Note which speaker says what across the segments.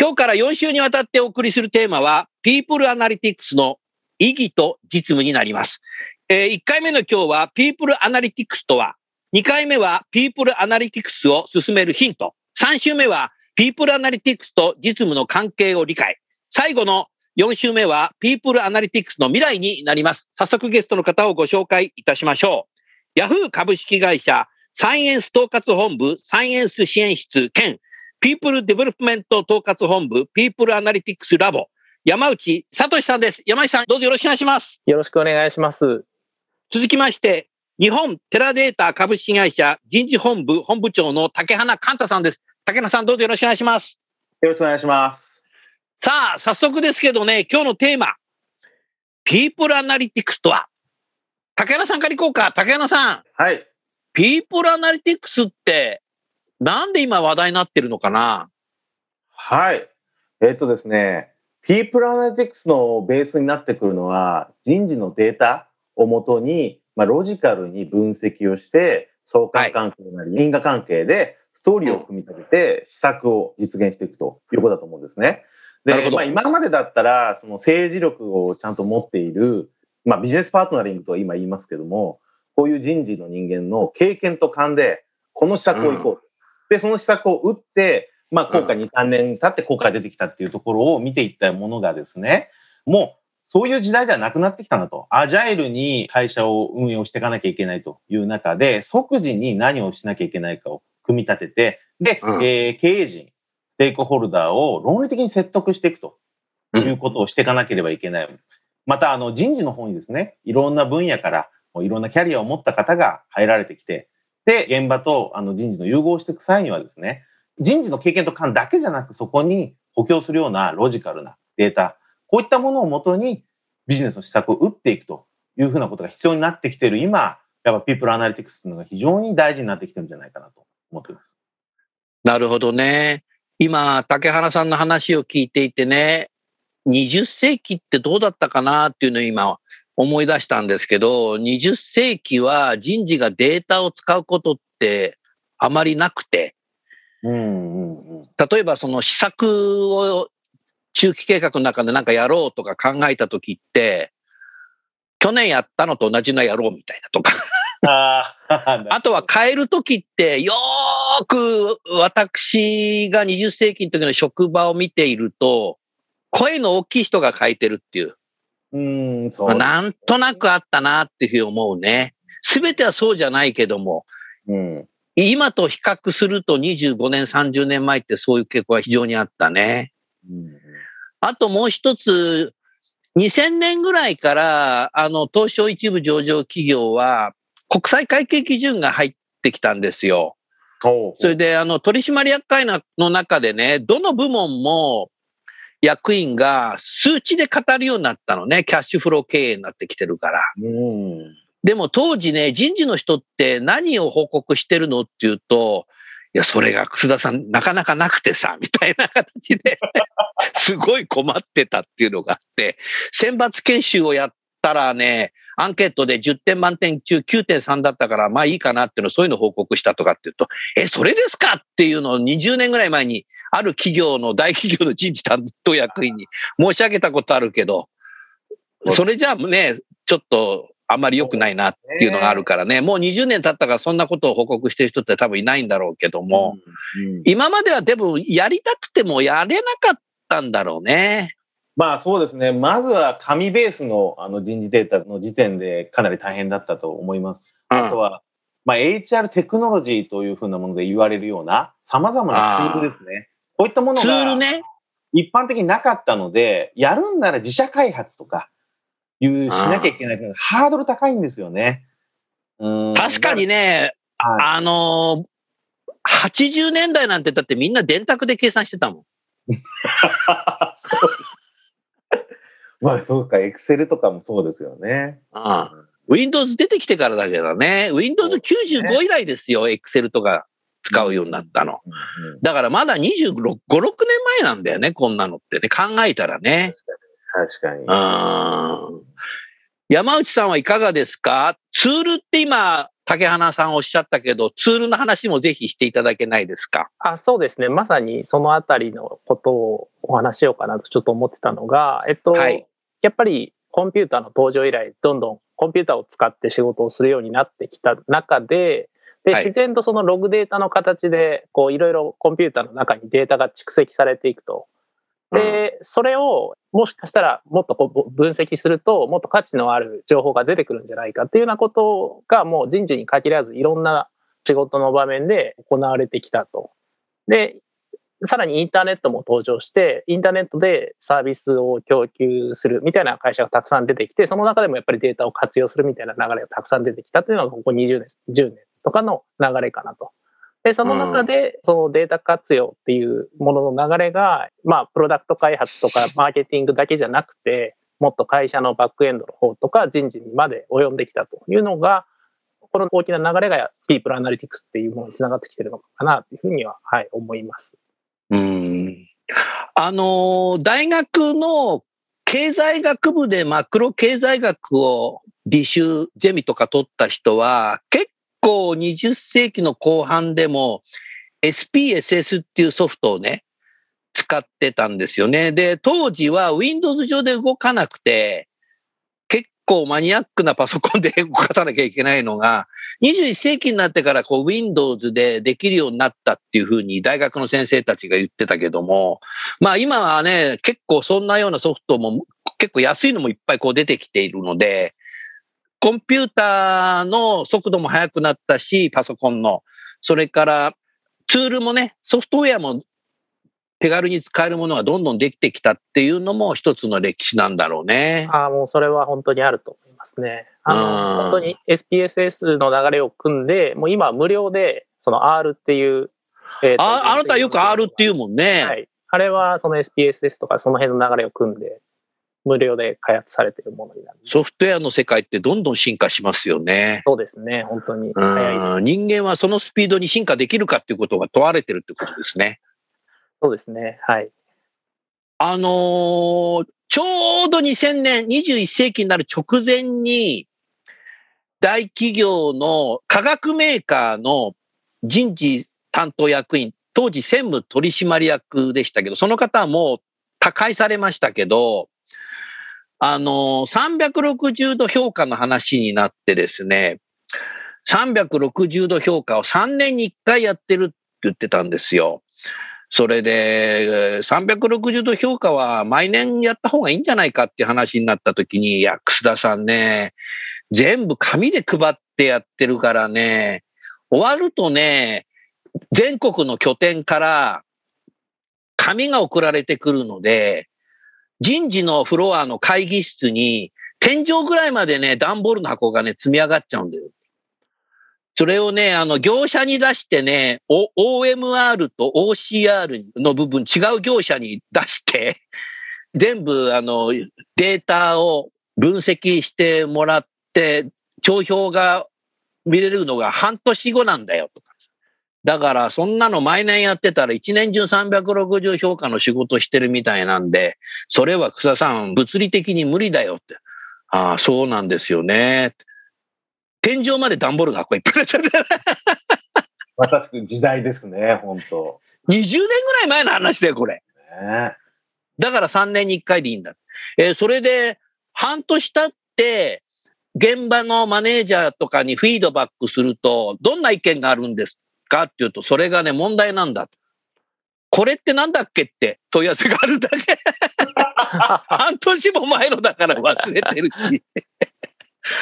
Speaker 1: 今日から4週にわたってお送りするテーマは、People Analytics の意義と実務になります。えー、1回目の今日は、People Analytics とは、2回目は People Analytics を進めるヒント。3週目は People Analytics と実務の関係を理解。最後の4週目は People Analytics の未来になります。早速ゲストの方をご紹介いたしましょう。Yahoo 株式会社サイエンス統括本部サイエンス支援室兼 People Development 統括本部 People Analytics ラボ山内聡さんです。山内さんどうぞよろしくお願いします。
Speaker 2: よろしくお願いします。
Speaker 1: 続きまして、日本テラデータ株式会社人事本部本部長の竹花寛太さんです。竹花さんどうぞよろしくお願いします。
Speaker 3: よろしくお願いします。
Speaker 1: さあ、早速ですけどね、今日のテーマ、People Analytics とは竹花さんから行こうか。竹花さん、
Speaker 3: はい。
Speaker 1: People Analytics ってなんで今話題になってるのかな？
Speaker 3: はい。えっ、とですね、People Analytics のベースになってくるのは、人事のデータをもとに、まあ、ロジカルに分析をして、相関関係なり因果関係でストーリーを組み立てて施策を実現していくということだと思うんですね。で、
Speaker 1: なるほど
Speaker 3: まあ、今までだったら、その政治力をちゃんと持っている、まあ、ビジネスパートナリングとは今言いますけども、こういう人事の人間の経験と勘で、この施策を行こう。で、その施策を打って、まあ、効果2、3年経って効果が出てきたっていうところを見ていったものがですね、もう、そういう時代ではなくなってきたなと。アジャイルに会社を運用していかなきゃいけないという中で、即時に何をしなきゃいけないかを組み立てて、で、
Speaker 1: うん
Speaker 3: えー経営陣、ステークホルダーを論理的に説得していくということをしていかなければいけない。また、あの、人事の方にですね、いろんな分野から、いろんなキャリアを持った方が入られてきて、で、現場とあの人事の融合をしていく際にはですね、人事の経験と勘だけじゃなく、そこに補強するようなロジカルなデータ、こういったものをもとにビジネスの施策を打っていくというふうなことが必要になってきている今、やっぱ People Analytics というのが非常に大事になってきてるんじゃないかなと思っています。
Speaker 1: なるほどね。今、竹原さんの話を聞いていてね、20世紀ってどうだったかなっていうのを今思い出したんですけど、20世紀は人事がデータを使うことってあまりなくて、
Speaker 3: うん。
Speaker 1: 例えばその施策を中期計画の中でなんかやろうとか考えた時って、去年やったのと同じのやろうみたいなとか、
Speaker 3: あー
Speaker 1: あとは変える時ってよーく私が20世紀の時の職場を見ていると、声の大きい人が変えてるっていう、
Speaker 3: うん、そう
Speaker 1: まあ。なんとなくあったなっていうふうに思うね。すべてはそうじゃないけども、
Speaker 3: うん。
Speaker 1: 今と比較すると25年、30年前ってそういう傾向が非常にあったね。
Speaker 3: うん
Speaker 1: あともう一つ、2000年ぐらいから、あの、東証一部上場企業は、国際会計基準が入ってきたんですよ。それで、あの、取締役会の中でね、どの部門も役員が数値で語るようになったのね。キャッシュフロー経営になってきてるから。
Speaker 3: うん。
Speaker 1: でも当時ね、人事の人って何を報告してるのっていうと、いや、それが楠田さん、なかなかなくてさ、みたいな形で、すごい困ってたっていうのがあって、選抜研修をやったらね、アンケートで10点満点中9.3だったから、まあいいかなっていうの、そういうのを報告したとかっていうと、え、それですかっていうのを20年ぐらい前に、ある企業の、大企業の人事担当役員に申し上げたことあるけど、それじゃあね、ちょっとあんまり良くないなっていうのがあるからね、もう20年経ったからそんなことを報告してる人って多分いないんだろうけども、
Speaker 3: うん、
Speaker 1: 今まではでもやりたくてもやれなかったんだろうね。
Speaker 3: まあそうですね。まずは紙ベースのあの人事データの時点でかなり大変だったと思います。あとは、まあ、HR テクノロジーというふうなもので言われるような様々なツールですね。こういったものが
Speaker 1: ね。
Speaker 3: 一般的になかったので、やるんなら自社開発とかいうしなきゃいけないけど、ハードル高いんですよね。うん
Speaker 1: 確かに。ね、
Speaker 3: はい
Speaker 1: あのー80年代なんてだってみんな電卓で計算してたもん。
Speaker 3: まあそうか、エクセルとかもそうですよね。
Speaker 1: ああ Windows 出てきてからだけどね、Windows 95以来ですよ、Excel とか使うようになったの。
Speaker 3: うんうん
Speaker 1: だからまだ26、5、6年前なんだよね、こんなのってね、考えたらね。
Speaker 3: 確かに。
Speaker 1: うん山内さんはいかがですか？ツールって今、竹花さんおっしゃったけど、ツールの話もぜひしていただけないですか？
Speaker 2: あそうですね。まさにそのあたりのことをお話しようかなとちょっと思ってたのが、えっと、
Speaker 1: はい
Speaker 2: やっぱりコンピューターの登場以来、どんどんコンピューターを使って仕事をするようになってきた中で、で、
Speaker 1: はい
Speaker 2: 自然とそのログデータの形で、こう、いろいろコンピューターの中にデータが蓄積されていくと。で、それをもしかしたらもっとこう分析すると、もっと価値のある情報が出てくるんじゃないかっていうようなことがもう人事に限らずいろんな仕事の場面で行われてきたと。で、さらにインターネットも登場して、インターネットでサービスを供給するみたいな会社がたくさん出てきて、その中でもやっぱりデータを活用するみたいな流れがたくさん出てきたというのがここ20年、10年とかの流れかなと。で、その中で、そのデータ活用っていうものの流れが、まあ、プロダクト開発とか マーケティングだけじゃなくて、もっと会社のバックエンドの方とか人事にまで及んできたというのが、この大きな流れが People Analytics っていうものにつながってきてるのかなというふうには、はい、思います。
Speaker 1: うん。あのー、大学の経済学部でマクロ経済学を履修、ゼミとか取った人は、結構20世紀の後半でも SPSS っていうソフトをね、使ってたんですよね。で、当時は Windows 上で動かなくて、結構マニアックなパソコンで 動かさなきゃいけないのが、21世紀になってからこう Windows でできるようになったっていうふうに大学の先生たちが言ってたけども、まあ今はね、結構そんなようなソフトも結構安いのもいっぱいこう出てきているので、コンピューターの速度も速くなったし、パソコンの。それからツールもね、ソフトウェアも手軽に使えるものがどんどんできてきたっていうのも一つの歴史なんだろうね。
Speaker 2: ああ、もうそれは本当にあると思いますね。あ
Speaker 1: うん
Speaker 2: の、本当に SPSS の流れを組んで、もう今無料で、その R っていう、えーと
Speaker 1: ああなたよく R っていうもんね。
Speaker 2: はい。あれはその SPSS とかその辺の流れを組んで、無料で開発されているものになる。
Speaker 1: ソフトウェアの世界ってどんどん進化しますよね。
Speaker 2: そうですね。本当に早い
Speaker 1: 人間はそのスピードに進化できるかっていうことが問われてるってことですね。
Speaker 2: そうですね。はい。
Speaker 1: あのーちょうど2000年、21世紀になる直前に、大企業の化学メーカーの人事担当役員、当時専務取締役でしたけど、その方はもう他界されましたけど、あの360度評価の話になってですね、360度評価を3年に1回やってるって言ってたんですよ。それで、360度評価は毎年やった方がいいんじゃないかっていう話になった時に、いや、楠田さんね、全部紙で配ってやってるからね、終わるとね、全国の拠点から紙が送られてくるので、人事のフロアの会議室に天井ぐらいまでね、段ボールの箱がね、積み上がっちゃうんだよ。それをね、あの、業者に出してね、O- OMR と OCR の部分違う業者に出して、全部、あの、データを分析してもらって、帳票が見れるのが半年後なんだよと。だから、そんなの毎年やってたら一年中360評価の仕事してるみたいなんで、それは草さん、物理的に無理だよって。ああ、そうなんですよね。天井まで段ボールがこういっぱいになっちゃって。
Speaker 3: まさしく時代ですね、本当
Speaker 1: 20年ぐらい前の話だよ、これ。
Speaker 3: ね。
Speaker 1: だから3年に1回でいいんだ。えーそれで、半年経って、現場のマネージャーとかにフィードバックすると、どんな意見があるんですか？っていうと、それがね、問題なんだ。これってなんだっけって問い合わせがあるだけ。半年も前のだから忘れてるし。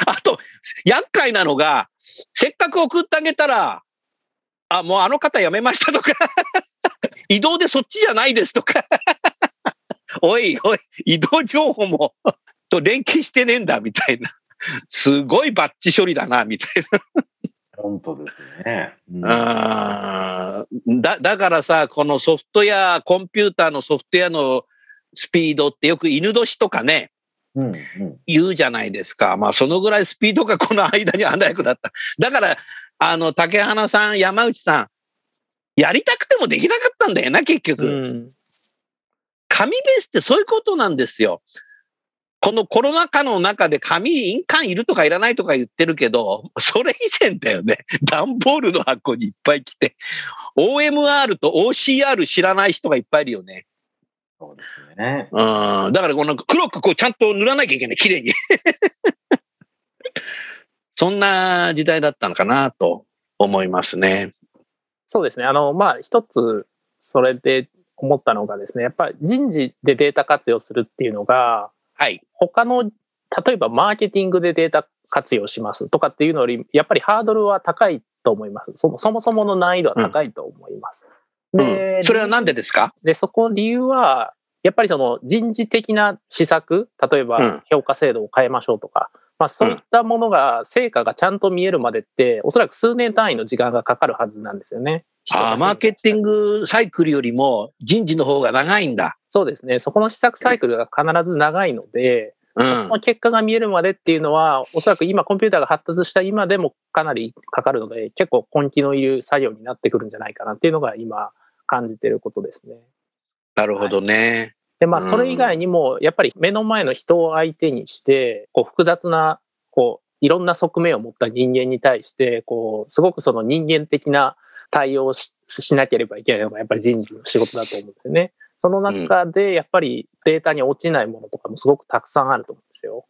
Speaker 1: あと、厄介なのが、せっかく送ってあげたら、あ、もうあの方辞めましたとか、移動でそっちじゃないですとか、おいおい、移動情報もと連携してねえんだみたいな。すごいバッチ処理だな、みたいな。
Speaker 3: 本当ですね。うん
Speaker 1: あーだだからさ、このソフトウェア、コンピューターのソフトウェアのスピードってよく犬年とかね、
Speaker 3: うんうん
Speaker 1: 言うじゃないですか。まあ、そのぐらいスピードがこの間に早くなった。だから、あの、竹花さん、山内さん、やりたくてもできなかったんだよな、結局。
Speaker 2: うん。
Speaker 1: 紙ベースってそういうことなんですよ。このコロナ禍の中で紙、印鑑いるとかいらないとか言ってるけど、それ以前だよね。段ボールの箱にいっぱい来て、OMR と OCR 知らない人がいっぱいいるよね。
Speaker 3: そうですね。
Speaker 1: うん。だからこの黒くこうちゃんと塗らなきゃいけない、綺麗に。そんな時代だったのかなと思いますね。
Speaker 2: そうですね。あの、まあ、一つ、それで思ったのがですね、やっぱり人事でデータ活用するっていうのが、
Speaker 1: はい。
Speaker 2: 他の、例えばマーケティングでデータ活用しますとかっていうのより、やっぱりハードルは高いと思います。そもそもそもの難易度は高いと思います。
Speaker 1: うん、それはなんでですか？
Speaker 2: で、そこ理由は、やっぱりその人事的な施策、例え
Speaker 1: うん
Speaker 2: ば評価制度を変えましょうとか、まあそういったものが、成果がちゃんと見えるまでって、おそらく数年単位の時間がかかるはずなんですよね。
Speaker 1: あーマーケティングサイクルよりも人事の方が長いんだ。
Speaker 2: そうですね。そこの施策サイクルが必ず長いので、
Speaker 1: うん
Speaker 2: その結果が見えるまでっていうのは、おそらく今コンピューターが発達した今でもかなりかかるので、結構根気のいる作業になってくるんじゃないかなっていうのが今感じてることですね。
Speaker 1: なるほどね。
Speaker 2: で、まあ、
Speaker 1: うん
Speaker 2: それ以外にも、やっぱり目の前の人を相手にして、こう、複雑な、こう、いろんな側面を持った人間に対して、こう、すごくその人間的な対応をししなければいけないのが、やっぱり人事の仕事だと思うんですよね。その中で、やっぱりデータに落ちないものとかもすごくたくさんあると思うんですよ。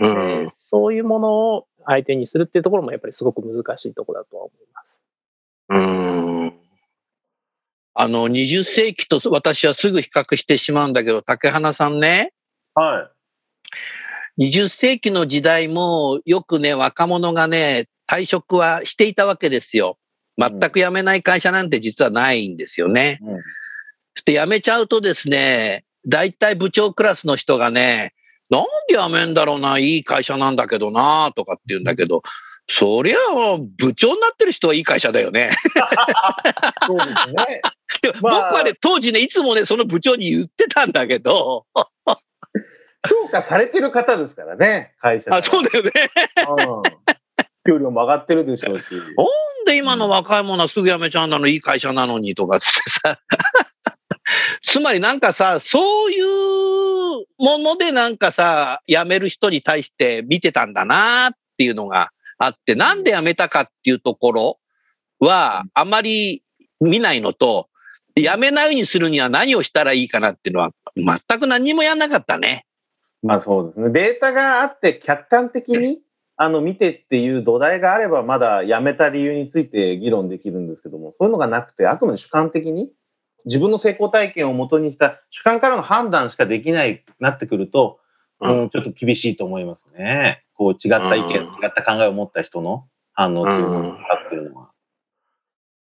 Speaker 1: う
Speaker 2: で
Speaker 1: ん。
Speaker 2: そういうものを相手にするっていうところも、やっぱりすごく難しいところだとは思います。
Speaker 1: うん。あの、20世紀と私はすぐ比較してしまうんだけど、竹花さんね、
Speaker 3: は
Speaker 1: 20世紀の時代もよくね、若者がね、退職はしていたわけですよ。全く辞めない会社なんて実はないんですよね。
Speaker 3: い。うん
Speaker 1: そして辞めちゃうとですね、大体部長クラスの人がね、なんで辞めんだろうな、いい会社なんだけどな、とかって言うんだけど、そりゃあ部長になってる人はいい会社だよね。
Speaker 3: そうですね。
Speaker 1: で
Speaker 3: まあ
Speaker 1: 僕はね、当時ね、いつもね、その部長に言ってたんだけど、
Speaker 3: 評価されてる方ですからね、会社
Speaker 1: あ、そうだよね。
Speaker 3: うん。給料も上がってるでしょうし。
Speaker 1: なんで今の若い者はすぐ辞めちゃうんだの、いい会社なのにとかつってさ。つまりなんかさ、そういうものでなんかさ、辞める人に対して見てたんだなっていうのがあって、なんで辞めたかっていうところはあまり見ないのと、辞めないようにするには何をしたらいいかなっていうのは全く何にもやんなかったね。
Speaker 3: まあそうですね。データがあって客観的にあの見てっていう土台があればまだ辞めた理由について議論できるんですけども、そういうのがなくて、あくまで主観的に自分の成功体験をもとにした主観からの判断しかできないなってくると、
Speaker 1: う
Speaker 3: うんん、ちょっと厳しいと思いますね。こう違った意見、
Speaker 1: うん
Speaker 3: 違った考えを持った人の反応っていうのがっていうのは。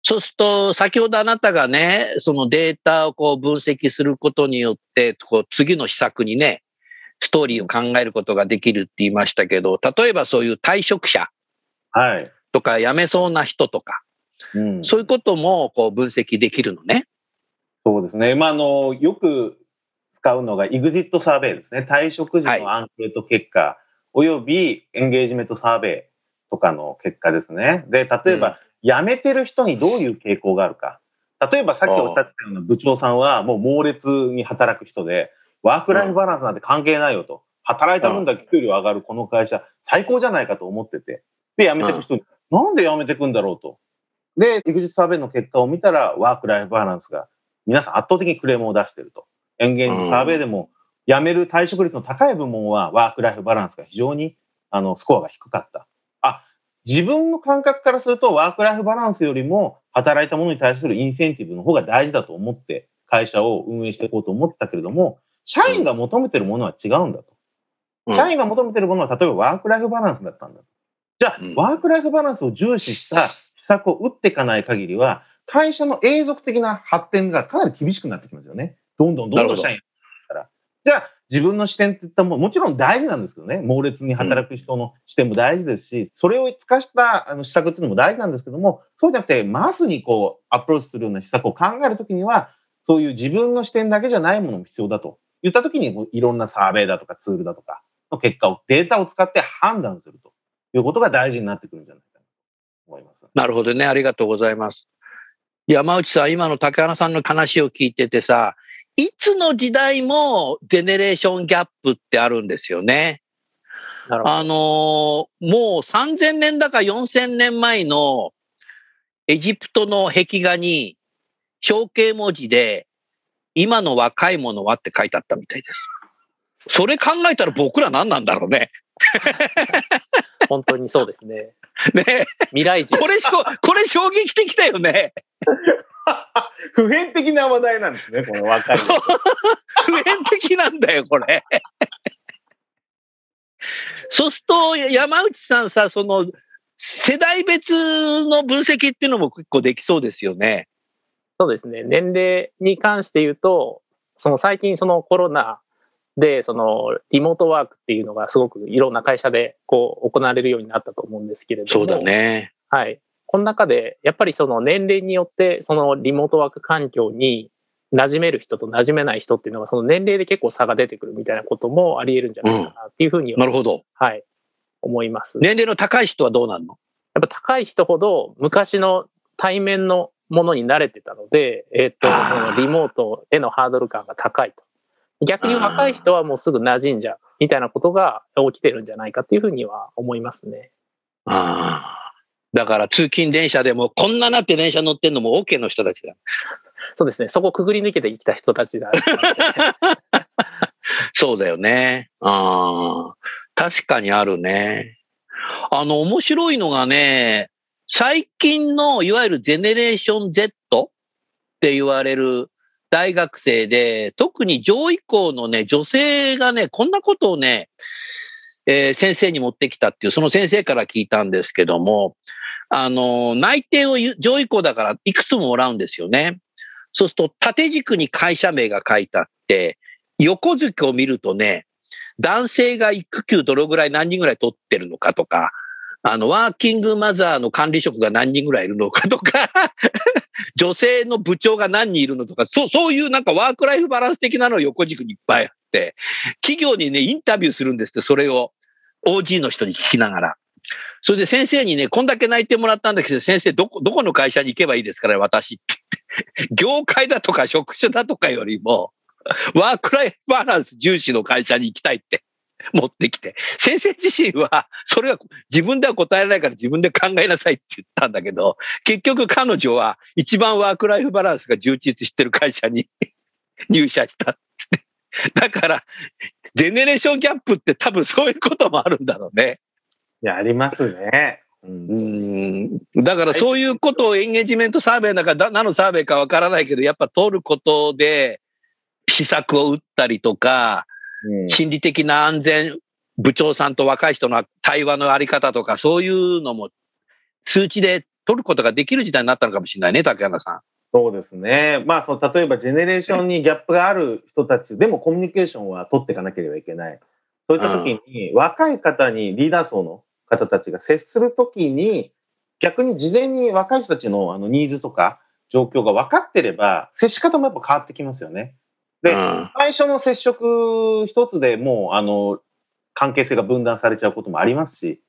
Speaker 1: そうすると、先ほどあなたがね、そのデータをこう分析することによって、こう次の施策にね、ストーリーを考えることができるって言いましたけど、例えばそういう退職者
Speaker 3: はい。
Speaker 1: とか辞めそうな人とか、
Speaker 3: うん、
Speaker 1: そういうこともこう分析できるのね。
Speaker 3: そうですね。まあ、あの、よく使うのが EXIT サーベイですね。退職時
Speaker 1: はい
Speaker 3: のアンケート結果、およびエンゲージメントサーベイとかの結果ですね。で、例えば、辞めてる人にどういう傾向があるか。例えばさっきおっしゃってたような部長さんはもう猛烈に働く人で、ワークライフバランスなんて関係ないよと。働いた分だけ給料上がるこの会社、最高じゃないかと思ってて。で、辞めてく人に、なんで辞めてくんだろうと。で、EXIT サーベイの結果を見たら、ワークライフバランスが皆さん圧倒的にクレームを出していると。エンゲージサーベイでも、辞める退職率の高い部門はワークライフバランスが非常にあのスコアが低かった。あ、自分の感覚からするとワークライフバランスよりも働いたものに対するインセンティブの方が大事だと思って会社を運営していこうと思ってたけれども、社員が求めてるものは違うんだと。
Speaker 1: うん
Speaker 3: 社員が求めてるものは、例えばワークライフバランスだったんだと。じゃあ、
Speaker 1: うん
Speaker 3: ワークライフバランスを重視した施策を打っていかない限りは、会社の永続的な発展がかなり厳しくなってきますよね。どんどんどんどん社員がったら。じゃあ、自分の視点っていったももちろん大事なんですけどね、猛烈に働く人の視点も大事ですし、それを生かしたあの施策っていうのも大事なんですけども、そうじゃなくて、マスにこう、アプローチするような施策を考えるときには、そういう自分の視点だけじゃないものも必要だと言ったときに、いろんなサーベイだとかツールだとかの結果を、データを使って判断するということが大事になってくるんじゃないかなと思います。
Speaker 1: なるほどね。ありがとうございます。山内さん、今の竹原さんの話を聞いててさ、いつの時代もジェネレーションギャップってあるんですよね。あのーもう3000年だか4000年前のエジプトの壁画に象形文字で今の若い者はって書いてあったみたいです。それ考えたら僕ら何なんだろうね。
Speaker 2: 本当にそうですね。
Speaker 1: ね
Speaker 2: 未来人。
Speaker 1: これしょ、これ衝撃的だよね。
Speaker 3: 普遍的な話題なんですね、この若い。
Speaker 1: 普遍的なんだよ、これ。そうすると、山内さんさ、その、世代別の分析っていうのも結構できそうですよね。
Speaker 2: そうですね。年齢に関して言うと、その最近そのコロナで、そのリモートワークっていうのがすごくいろんな会社でこう行われるようになったと思うんですけれども。
Speaker 1: そうだ。ね。
Speaker 2: はい。この中で、やっぱりその年齢によって、そのリモートワーク環境に馴染める人と馴染めない人っていうのが、その年齢で結構差が出てくるみたいなこともあり得るんじゃないかなっていうふうには、
Speaker 1: なるほど。
Speaker 2: はい、思います。
Speaker 1: 年齢の高い人はどうなるの？
Speaker 2: やっぱ高い人ほど昔の対面のものに慣れてたので、えっ、と、そのリモートへのハードル感が高いと。逆に若い人はもうすぐ馴染んじゃうみたいなことが起きてるんじゃないかっていうふうには思いますね。
Speaker 1: ああ。だから通勤電車でもこんななって電車乗ってんのも OK の人たちだ。
Speaker 2: そうですね。そこくぐり抜けてきた人たちだ。
Speaker 1: そうだよね。ああ。確かにあるね。あの、面白いのがね、最近のいわゆるジェネレーション Z って言われる大学生で、特に上位校のね、女性がね、こんなことをね、えー先生に持ってきたっていう、その先生から聞いたんですけども、あの、内定を上位校だからいくつももらうんですよね。そうすると、縦軸に会社名が書いてあって、横軸を見るとね、男性が育休どのぐらい何人ぐらい取ってるのかとか、あの、ワーキングマザーの管理職が何人ぐらいいるのかとか、女性の部長が何人いるのとか、そう、そういうなんかワークライフバランス的なのを横軸にいっぱいあって、企業にね、インタビューするんですって、それを OG の人に聞きながら。それで先生にね、こんだけ泣いてもらったんだけど、先生、どこ、どこの会社に行けばいいですから、私って言って。業界だとか職種だとかよりも、ワークライフバランス重視の会社に行きたいって 持ってきて、先生自身は、それは自分では答えられないから自分で考えなさいって言ったんだけど、結局彼女は一番ワークライフバランスが充実してる会社に 入社したって。だから、ジェネレーションギャップって多分そういうこともあるんだろうね。
Speaker 3: いや、ありますね。う、
Speaker 1: うんんだからそういうことをエンゲージメントサーベイなんかだ何のサーベイかわからないけど、やっぱ通ることで施策を打ったりとか、
Speaker 3: うん
Speaker 1: 心理的な安全、部長さんと若い人の対話のあり方とか、そういうのも数値で取ることができる時代になったのかもしれないね、竹原さん。
Speaker 3: そうですね。まあ、その例えばジェネレーションにギャップがある人たちでもコミュニケーションは取っていかなければいけない。そういった時に、若い方にリーダー層の方たちが接する時に、逆に事前に若い人たちのあのニーズとか状況が分かってれば、接し方もやっぱ変わってきますよね。で、
Speaker 1: うん
Speaker 3: 最初の接触一つでもう、あの、関係性が分断されちゃうこともありますし、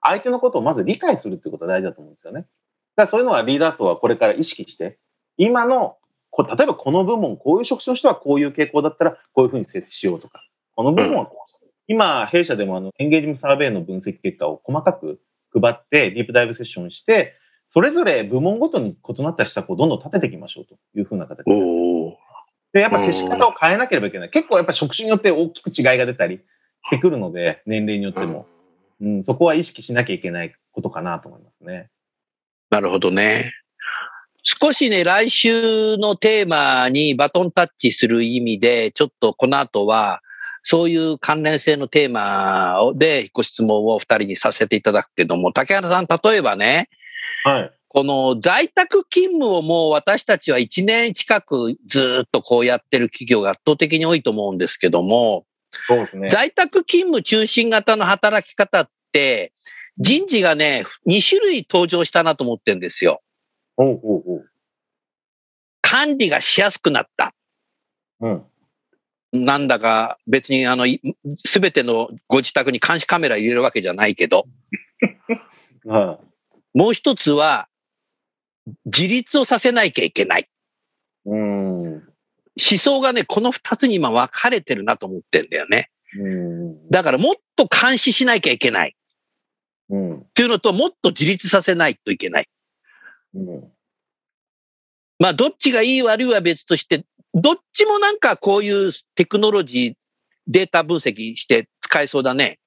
Speaker 3: 相手のことをまず理解するっていうことが大事だと思うんですよね。だからそういうのはリーダー層はこれから意識して、今の、こ例えばこの部門、こういう職種の人はこういう傾向だったら、こういうふうに接しようとか、この部門はこう、今、弊社でもあのエンゲージメントサーベイの分析結果を細かく配って、ディープダイブセッションして、それぞれ部門ごとに異なった施策をどんどん立てていきましょうというふうな形で。
Speaker 1: お
Speaker 3: で、やっぱ接し方を変えなければいけない。結構やっぱ職種によって大きく違いが出たりしてくるので、年齢によっても。うん、そこは意識しなきゃいけないことかなと思いますね。
Speaker 1: なるほどね。少しね、来週のテーマにバトンタッチする意味で、ちょっとこの後は、そういう関連性のテーマでご質問を二人にさせていただくけども、竹原さん、例えばね、
Speaker 3: はい。
Speaker 1: この在宅勤務をもう私たちは1年近くずっとこうやってる企業が圧倒的に多いと思うんですけども、
Speaker 3: そうですね。
Speaker 1: 在宅勤務中心型の働き方って、人事がね、2種類登場したなと思ってるんですよ。
Speaker 3: ほうほうほう。
Speaker 1: 管理がしやすくなった。
Speaker 3: うん。
Speaker 1: なんだか別にあの、すべてのご自宅に監視カメラ入れるわけじゃないけど、
Speaker 3: は
Speaker 1: もう一つは、自立をさせなきゃいけない。
Speaker 3: い。うん。
Speaker 1: 思想がね、この二つに今分かれてるなと思ってんだよね。
Speaker 3: うん。
Speaker 1: だからもっと監視しなきゃいけない。
Speaker 3: うん。
Speaker 1: っていうのと、もっと自立させないといけない。
Speaker 3: うん。
Speaker 1: まあ、どっちがいい悪いは別として、どっちもなんかこういうテクノロジー、データ分析して使えそうだね。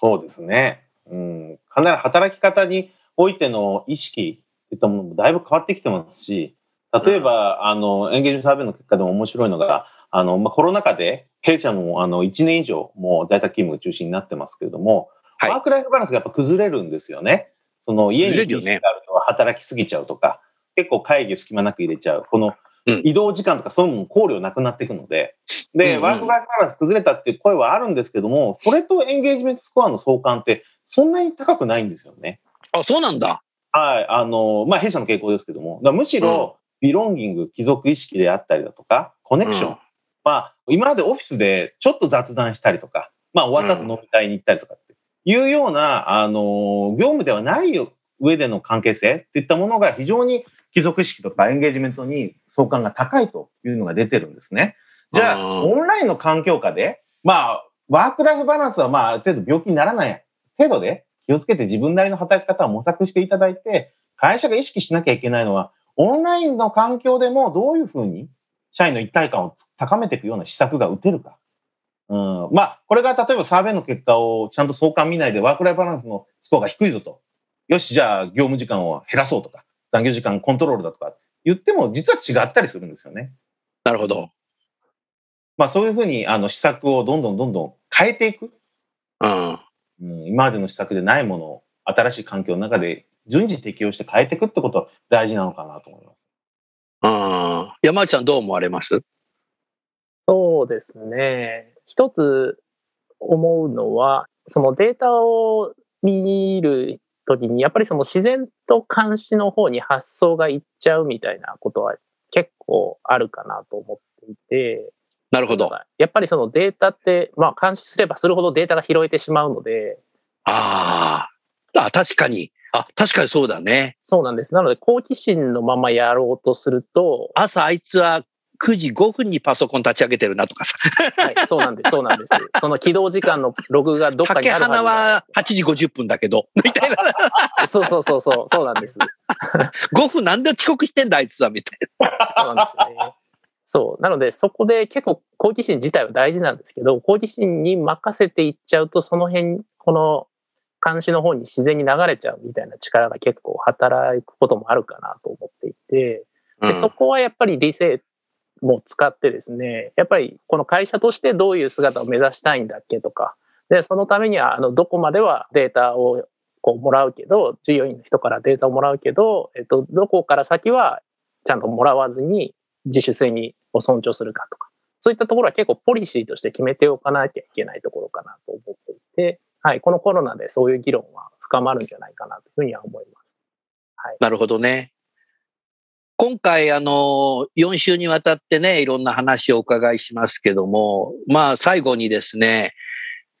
Speaker 3: そうですね。うん。かなり働き方においての意識といったものもだいぶ変わってきてますし、例えば、あの、エンゲージメントサーベイの結果でも面白いのが、あの、まあ、コロナ禍で弊社もあの1年以上もう在宅勤務が中心になってますけれども、
Speaker 1: はい
Speaker 3: ワークライフバランスがやっぱ崩れるんですよね。その家に PC があると働きすぎちゃうとか、結構会議隙間なく入れちゃう。この
Speaker 1: うん
Speaker 3: 移動時間とかそういうのも考慮なくなっていくので、で、
Speaker 1: うんうん
Speaker 3: ワークライフバランス崩れたっていう声はあるんですけども、それとエンゲージメントスコアの相関ってそんなに高くないんですよね。
Speaker 1: あ、そうなんだ。
Speaker 3: はい。あの、まあ、弊社の傾向ですけども、むしろ、ビロンギング、貴族意識であったりだとか、コネクション。
Speaker 1: うん
Speaker 3: まあ、今までオフィスでちょっと雑談したりとか、まあ、終わった後飲み会に行ったりとかっていうような、あの、業務ではない上での関係性っていったものが非常に貴族意識とかエンゲージメントに相関が高いというのが出てるんですね。じゃあ、
Speaker 1: うん
Speaker 3: オンラインの環境下で、まあ、ワークライフバランスはまあ、ある程度病気にならない程度で気をつけて自分なりの働き方を模索していただいて、会社が意識しなきゃいけないのは、オンラインの環境でもどういうふうに社員の一体感を高めていくような施策が打てるか。うん、まあ、これが例えばサーベイの結果をちゃんと相関見ないでワークライフバランスのスコアが低いぞと。よし、じゃあ業務時間を減らそうとか、残業時間コントロールだとか言っても実は違ったりするんですよね。
Speaker 1: なるほど。
Speaker 3: まあそういうふうにあの施策をどんどんどんどん変えていく。
Speaker 1: うん。
Speaker 3: うん、今までの施策でないものを新しい環境の中で順次適用して変えていくってことは大事なのかなと思います。
Speaker 1: うん。山内さんどう思われます？
Speaker 2: そうですね。一つ思うのは、そのデータを見るときに、やっぱりその自然と監視の方に発想がいっちゃうみたいなことは結構あるかなと思っていて、
Speaker 1: なるほど。
Speaker 2: やっぱりそのデータって、まあ監視すればするほどデータが拾えてしまうので、
Speaker 1: ああ。あ、確かに。あ、確かにそうだね。
Speaker 2: そうなんです。なので好奇心のままやろうとすると、
Speaker 1: 朝あいつは9時5分にパソコン立ち上げてるなとかさ。
Speaker 2: はい、そうなんです。そうなんです。その起動時間のログがどっかに
Speaker 1: 竹
Speaker 2: あるはずだ
Speaker 1: 花は8時50分だけど、みたいな。
Speaker 2: そうそうそうそう、そうなんです。
Speaker 1: 5分なんで遅刻してんだあいつは、みたい
Speaker 2: そうなんですよね。そう。なので、そこで結構好奇心自体は大事なんですけど、好奇心に任せていっちゃうと、その辺、この監視の方に自然に流れちゃうみたいな力が結構働くこともあるかなと思っていて、
Speaker 1: な。
Speaker 2: でそこはやっぱり理性も使ってですね、やっぱりこの会社としてどういう姿を目指したいんだっけとか、で、そのためには、あの、どこまではデータをこうもらうけど、従業員の人からデータをもらうけど、えっと、どこから先はちゃんともらわずに自主性にを尊重するかとか、そういったところは結構ポリシーとして決めておかなきゃいけないところかなと思っていて、はい、このコロナでそういう議論は深まるんじゃないかなというふうには思います。
Speaker 1: はいなるほどね。今回、あの、4週にわたってね、いろんな話をお伺いしますけども、まあ、最後にですね、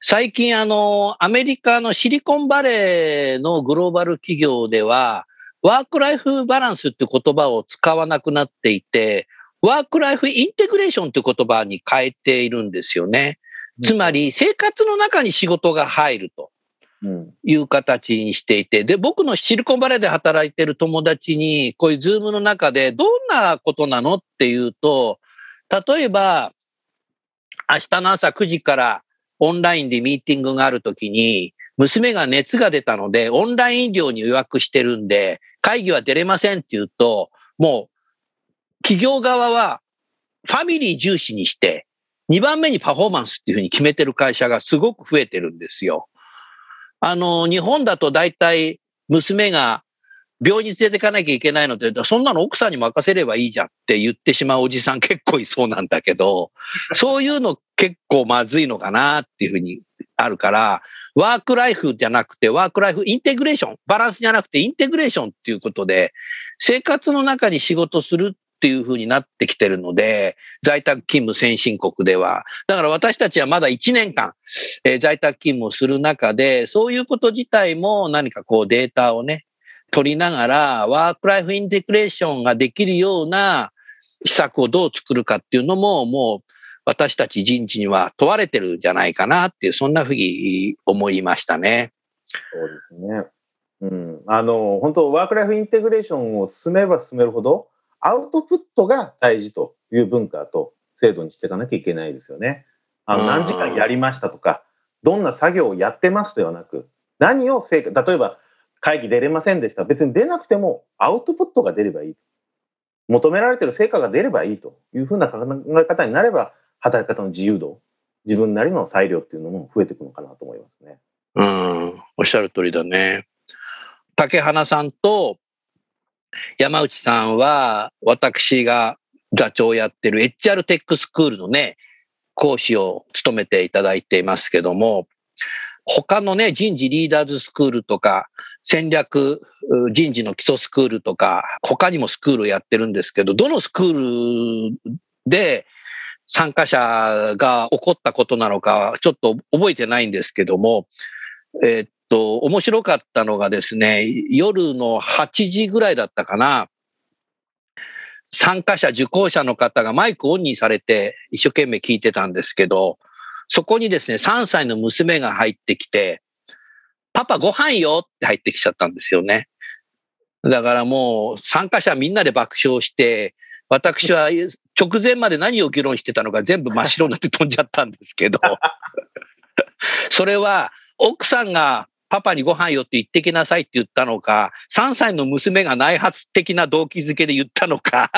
Speaker 1: 最近、あの、アメリカのシリコンバレーのグローバル企業では、ワークライフバランスって言葉を使わなくなっていて、ワークライフインテグレーションって言葉に変えているんですよね。つまり、生活の中に仕事が入ると。
Speaker 3: うん。
Speaker 1: いう形にしていて、で、僕のシリコンバレーで働いてる友達に、こういうズームの中でどんなことなのっていうと、例えば、明日の朝9時からオンラインでミーティングがあるときに、娘が熱が出たので、オンライン医療に予約してるんで、会議は出れませんって言うと、もう企業側はファミリー重視にして、2番目にパフォーマンスっていうふうに決めてる会社がすごく増えてるんですよ。あの、日本だと大体娘が病院に連れてかなきゃいけないので、そんなの奥さんに任せればいいじゃんって言ってしまうおじさん結構いそうなんだけど、そういうの結構まずいのかなっていうふうにあるから、ワークライフじゃなくて、ワークライフインテグレーション、バランスじゃなくてインテグレーションっていうことで、生活の中に仕事するっていうふうになってきてるので、在宅勤務先進国では。だから私たちはまだ1年間、えー、在宅勤務をする中で、そういうこと自体も何かこうデータをね、取りながら、ワークライフインテグレーションができるような施策をどう作るかっていうのも、もう私たち人事には問われてるんじゃないかなっていう、そんなふうに思いましたね。
Speaker 3: そうですね。うん。あの、本当ワークライフインテグレーションを進めば進めるほど、アウトプットが大事という文化と制度にしていかなきゃいけないですよね。あの、何時間やりましたとか、どんな作業をやってますではなく、何を成果、例えば会議出れませんでした。別に出なくてもアウトプットが出ればいい。求められている成果が出ればいいというふうな考え方になれば、働き方の自由度、自分なりの裁量っていうのも増えていくのかなと思いますね。
Speaker 1: うん、おっしゃる通りだね。竹花さんと山内さんは、私が座長をやってる HR テックスクールのね、講師を務めていただいていますけども、他のね、人事リーダーズスクールとか、戦略人事の基礎スクールとか、他にもスクールをやってるんですけど、どのスクールで参加者が起こったことなのか、ちょっと覚えてないんですけども、えー、っと、面白かったのがですね、夜の8時ぐらいだったかな、参加者、受講者の方がマイクオンにされて一生懸命聞いてたんですけど、そこにですね、3歳の娘が入ってきて、パパご飯よって入ってきちゃったんですよね。だからもう参加者みんなで爆笑して、私は直前まで何を議論してたのか全部真っ白になって飛んじゃったんですけど、それは奥さんがパパにご飯よって言ってきなさいって言ったのか、3歳の娘が内発的な動機づけで言ったのか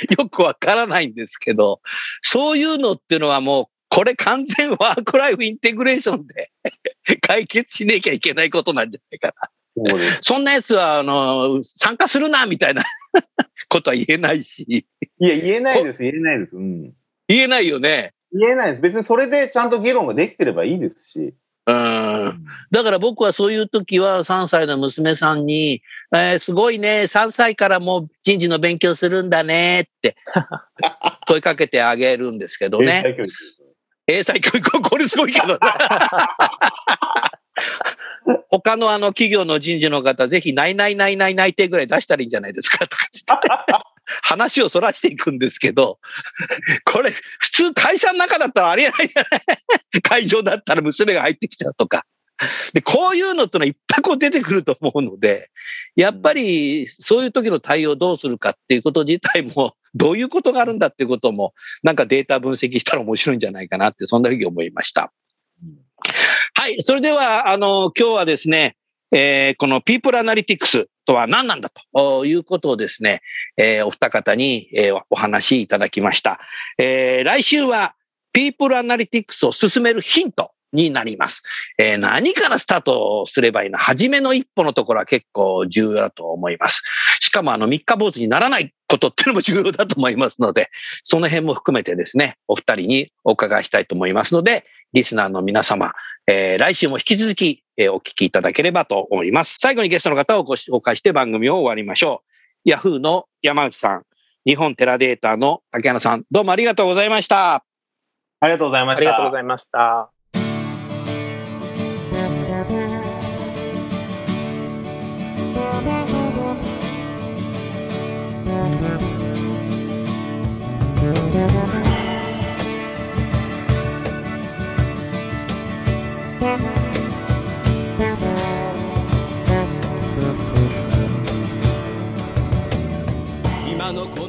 Speaker 1: よくわからないんですけど、そういうのっていうのはもう、これ完全ワークライフインテグレーションで 解決しなきゃいけないことなんじゃないかな。そんなやつは、あの、参加するな、みたいな ことは言えないし。い
Speaker 3: や、言えないです、言えないです。うん。
Speaker 1: 言えないよね。
Speaker 3: 言えないです。別にそれでちゃんと議論ができてればいいですし。
Speaker 1: うん。だから僕はそういう時は3歳の娘さんに、えー、すごいね、3歳からもう人事の勉強するんだねって 声かけてあげるんですけどね。英才教育、これすごいけどね。他のあの企業の人事の方、ぜひ、ないないないない内定ぐらい出したらいいんじゃないですかとか話をそらしていくんですけど、これ、普通会社の中だったらありえないじゃない 会場だったら娘が入ってきちゃうとか。で、こういうのってのはいっぱいこう出てくると思うので、やっぱりそういう時の対応をどうするかっていうこと自体も、どういうことがあるんだっていうことも、なんかデータ分析したら面白いんじゃないかなって、そんなふうに思いました。はい、それでは、あの、今日はですね、えー、この People Analytics とは何なんだということをですね、えー、お二方に、えー、お話しいただきました。えー、来週はピープルアナリティクスを進めるヒントになります。えー、何からスタートすればいいの？初めの一歩のところは結構重要だと思います。しかもあの三日坊主にならないことっていうのも重要だと思いますので、その辺も含めてですね、お二人にお伺いしたいと思いますので、リスナーの皆様、えー、来週も引き続き、えー、お聞きいただければと思います。最後にゲストの方をご紹介して番組を終わりましょう。ヤフーの山内さん、日本テラデータの竹原さん、どうもありがとうございました。
Speaker 3: ありがとうございました。
Speaker 2: ありがとうございました。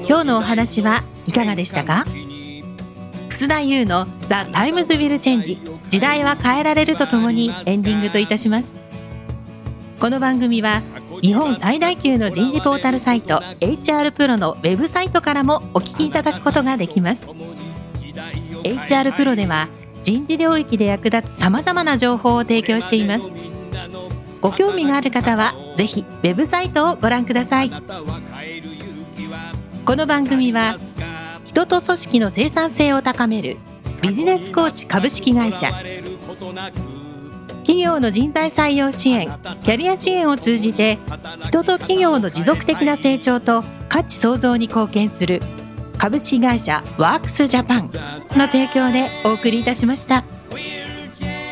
Speaker 4: 今日のお話はいかがでしたか？楠田優の The Times Will Change 時代は変えられるとともにエンディングといたします。この番組は日本最大級の人事ポータルサイト HR プロのウェブサイトからもお聞きいただくことができます。HR プロでは人事領域で役立つさまざまな情報を提供しています。ご興味がある方はぜひウェブサイトをご覧ください。この番組は人と組織の生産性を高めるビジネスコーチ株式会社。企業の人材採用支援キャリア支援を通じて人と企業の持続的な成長と価値創造に貢献する株式会社ワークスジャパンの提供でお送りいたしました。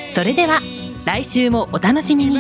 Speaker 4: それでは来週もお楽しみに。